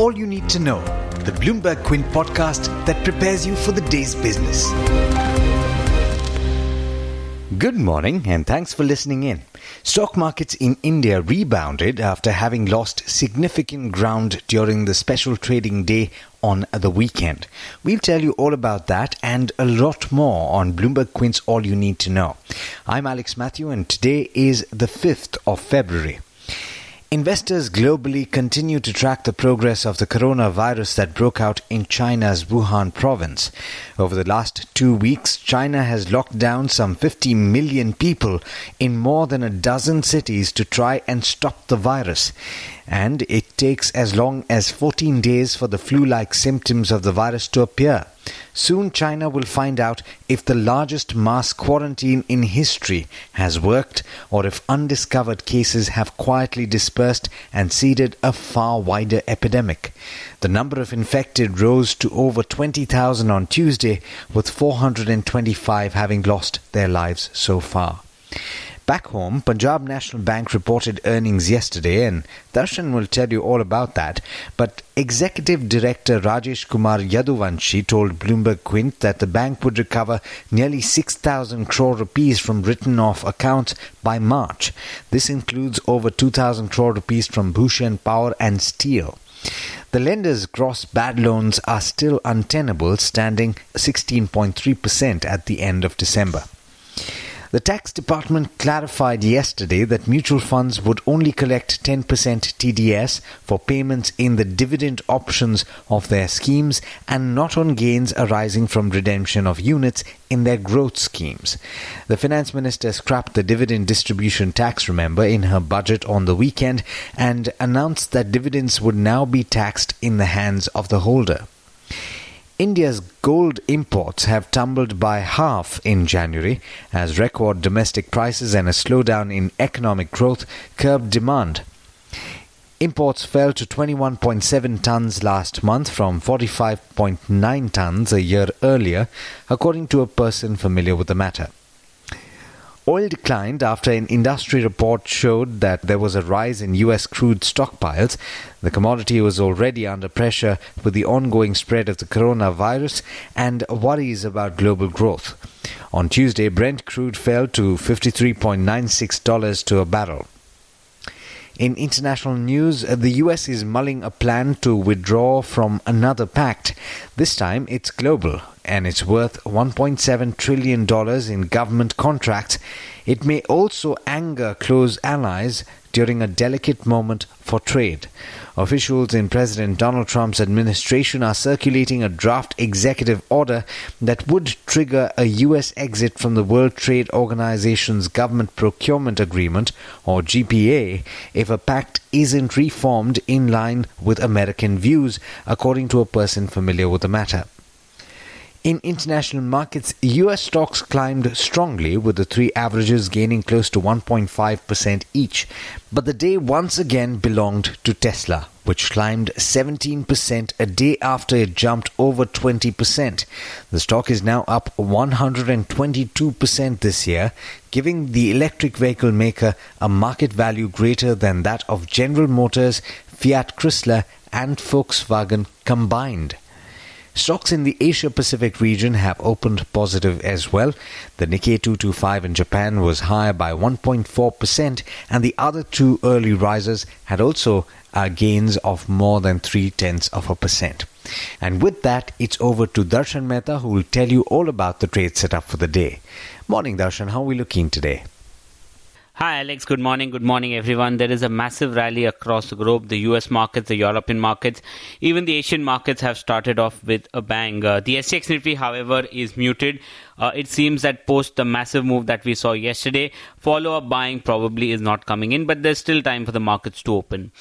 all you need to know. The Bloomberg Quint podcast that prepares you for the day's business. Good morning and thanks for listening in. Stock markets in India rebounded after having lost significant ground during the special trading day on the weekend. We'll tell you all about that and a lot more on Bloomberg Quint's All You Need to Know. I'm Alex Matthew and today is the 5th of February. Investors globally continue to track the progress of the coronavirus that broke out in China's Wuhan province. Over the last two weeks, China has locked down some 50 million people in more than a dozen cities to try and stop the virus. And it takes as long as 14 days for the flu like symptoms of the virus to appear. Soon China will find out if the largest mass quarantine in history has worked or if undiscovered cases have quietly dispersed and seeded a far wider epidemic. The number of infected rose to over 20,000 on Tuesday, with 425 having lost their lives so far. Back home, Punjab National Bank reported earnings yesterday, and Darshan will tell you all about that. But Executive Director Rajesh Kumar Yaduvanshi told Bloomberg Quint that the bank would recover nearly 6,000 crore rupees from written off accounts by March. This includes over 2,000 crore rupees from Bhushan Power and Steel. The lender's gross bad loans are still untenable, standing 16.3% at the end of December. The tax department clarified yesterday that mutual funds would only collect 10% TDS for payments in the dividend options of their schemes and not on gains arising from redemption of units in their growth schemes. The finance minister scrapped the dividend distribution tax, remember, in her budget on the weekend and announced that dividends would now be taxed in the hands of the holder. India's gold imports have tumbled by half in January as record domestic prices and a slowdown in economic growth curbed demand. Imports fell to 21.7 tons last month from 45.9 tons a year earlier, according to a person familiar with the matter. Oil declined after an industry report showed that there was a rise in U.S. crude stockpiles. The commodity was already under pressure with the ongoing spread of the coronavirus and worries about global growth. On Tuesday, Brent crude fell to $53.96 to a barrel. In international news, uh, the US is mulling a plan to withdraw from another pact. This time it's global and it's worth $1.7 trillion in government contracts. It may also anger close allies during a delicate moment for trade. Officials in President Donald Trump's administration are circulating a draft executive order that would trigger a U.S. exit from the World Trade Organization's Government Procurement Agreement, or GPA, if a pact isn't reformed in line with American views, according to a person familiar with the matter. In international markets, US stocks climbed strongly with the three averages gaining close to 1.5% each. But the day once again belonged to Tesla, which climbed 17% a day after it jumped over 20%. The stock is now up 122% this year, giving the electric vehicle maker a market value greater than that of General Motors, Fiat Chrysler, and Volkswagen combined. Stocks in the Asia Pacific region have opened positive as well. The Nikkei 225 in Japan was higher by 1.4%, and the other two early risers had also uh, gains of more than three tenths of a percent. And with that, it's over to Darshan Mehta who will tell you all about the trade setup for the day. Morning, Darshan. How are we looking today? Hi, Alex. Good morning. Good morning, everyone. There is a massive rally across the globe. The US markets, the European markets, even the Asian markets have started off with a bang. Uh, the SGX Nifty, however, is muted. Uh, it seems that post the massive move that we saw yesterday, follow up buying probably is not coming in, but there's still time for the markets to open.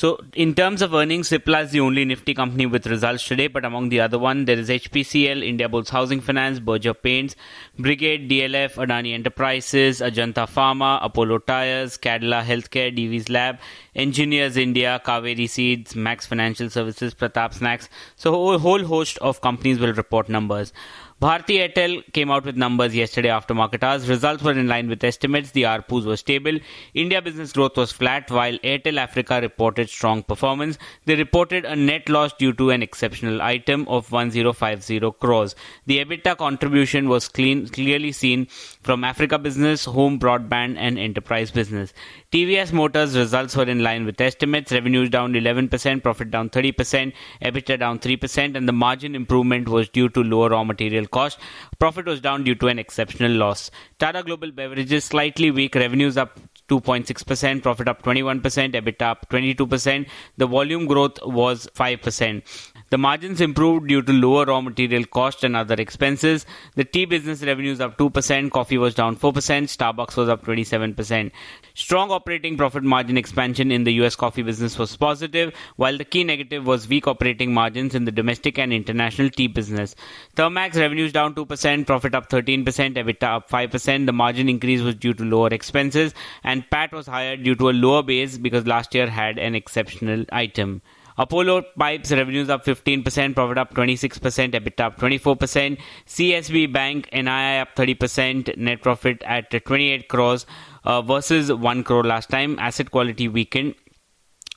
So, in terms of earnings, Cipla is the only Nifty company with results today, but among the other one, there is HPCL, Indiabulls Housing Finance, Berger Paints, Brigade, DLF, Adani Enterprises, Ajanta Pharma, Apollo Tyres, Cadila Healthcare, Divi's Lab, Engineers India, Kaveri Seeds, Max Financial Services, Pratap Snacks. So a whole host of companies will report numbers. Bharti Airtel came out with numbers yesterday after market hours. Results were in line with estimates. The ARPUs were stable. India business growth was flat while Airtel Africa reported strong performance. They reported a net loss due to an exceptional item of 1050 crores. The EBITDA contribution was clean, clearly seen from Africa business, home broadband and enterprise business. TVS Motors results were in line with estimates. Revenues down 11%, profit down 30%, EBITDA down 3% and the margin improvement was due to lower raw material cost. Profit was down due to an exceptional loss. Tata Global Beverages slightly weak, revenues up 2.6%, profit up 21%, EBITDA up 22%. The volume growth was 5%. The margins improved due to lower raw material cost and other expenses. The tea business revenues up 2%, coffee was down 4%, Starbucks was up 27%. Strong operating profit margin expansion in the US coffee business was positive, while the key negative was weak operating margins in the domestic and international tea business. Thermax revenues down 2%, profit up 13%, EBITDA up 5%. The margin increase was due to lower expenses and PAT was higher due to a lower base because last year had an exceptional item. Apollo Pipes revenues up 15%, profit up 26%, EBITDA up 24%. CSB Bank NII up 30%, net profit at 28 crores uh, versus 1 crore last time. Asset quality weakened.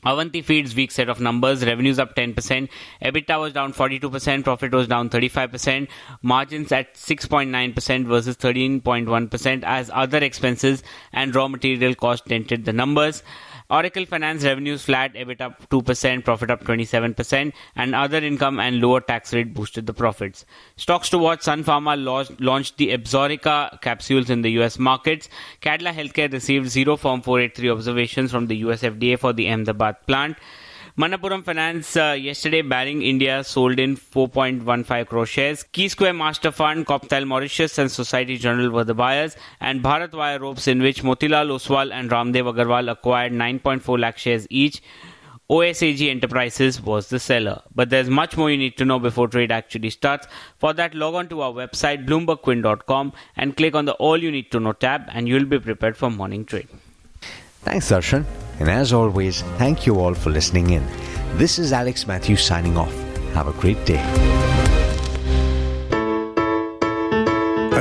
Avanti Feeds weak set of numbers. Revenues up 10%. EBITDA was down 42%. Profit was down 35%. Margins at 6.9% versus 13.1% as other expenses and raw material cost dented the numbers. Oracle Finance revenues flat, EBIT up 2%, profit up 27%, and other income and lower tax rate boosted the profits. Stocks to watch Sun Pharma launched the Absorica capsules in the US markets. Cadila Healthcare received zero Form 483 observations from the US FDA for the Ahmedabad plant. Manappuram Finance uh, yesterday, Baring India sold in 4.15 crore shares. Key Square Master Fund, Copthall Mauritius and Society General were the buyers and Bharat Wire Ropes in which Motilal Oswal and Raamdeo Agrawal acquired 9.4 lakh shares each. OSAG Enterprises was the seller. But there's much more you need to know before trade actually starts. For that, log on to our website bloombergquint.com and click on the All You Need to Know tab and you'll be prepared for morning trade. Thanks, Darshan. And as always, thank you all for listening in. This is Alex Matthews signing off. Have a great day.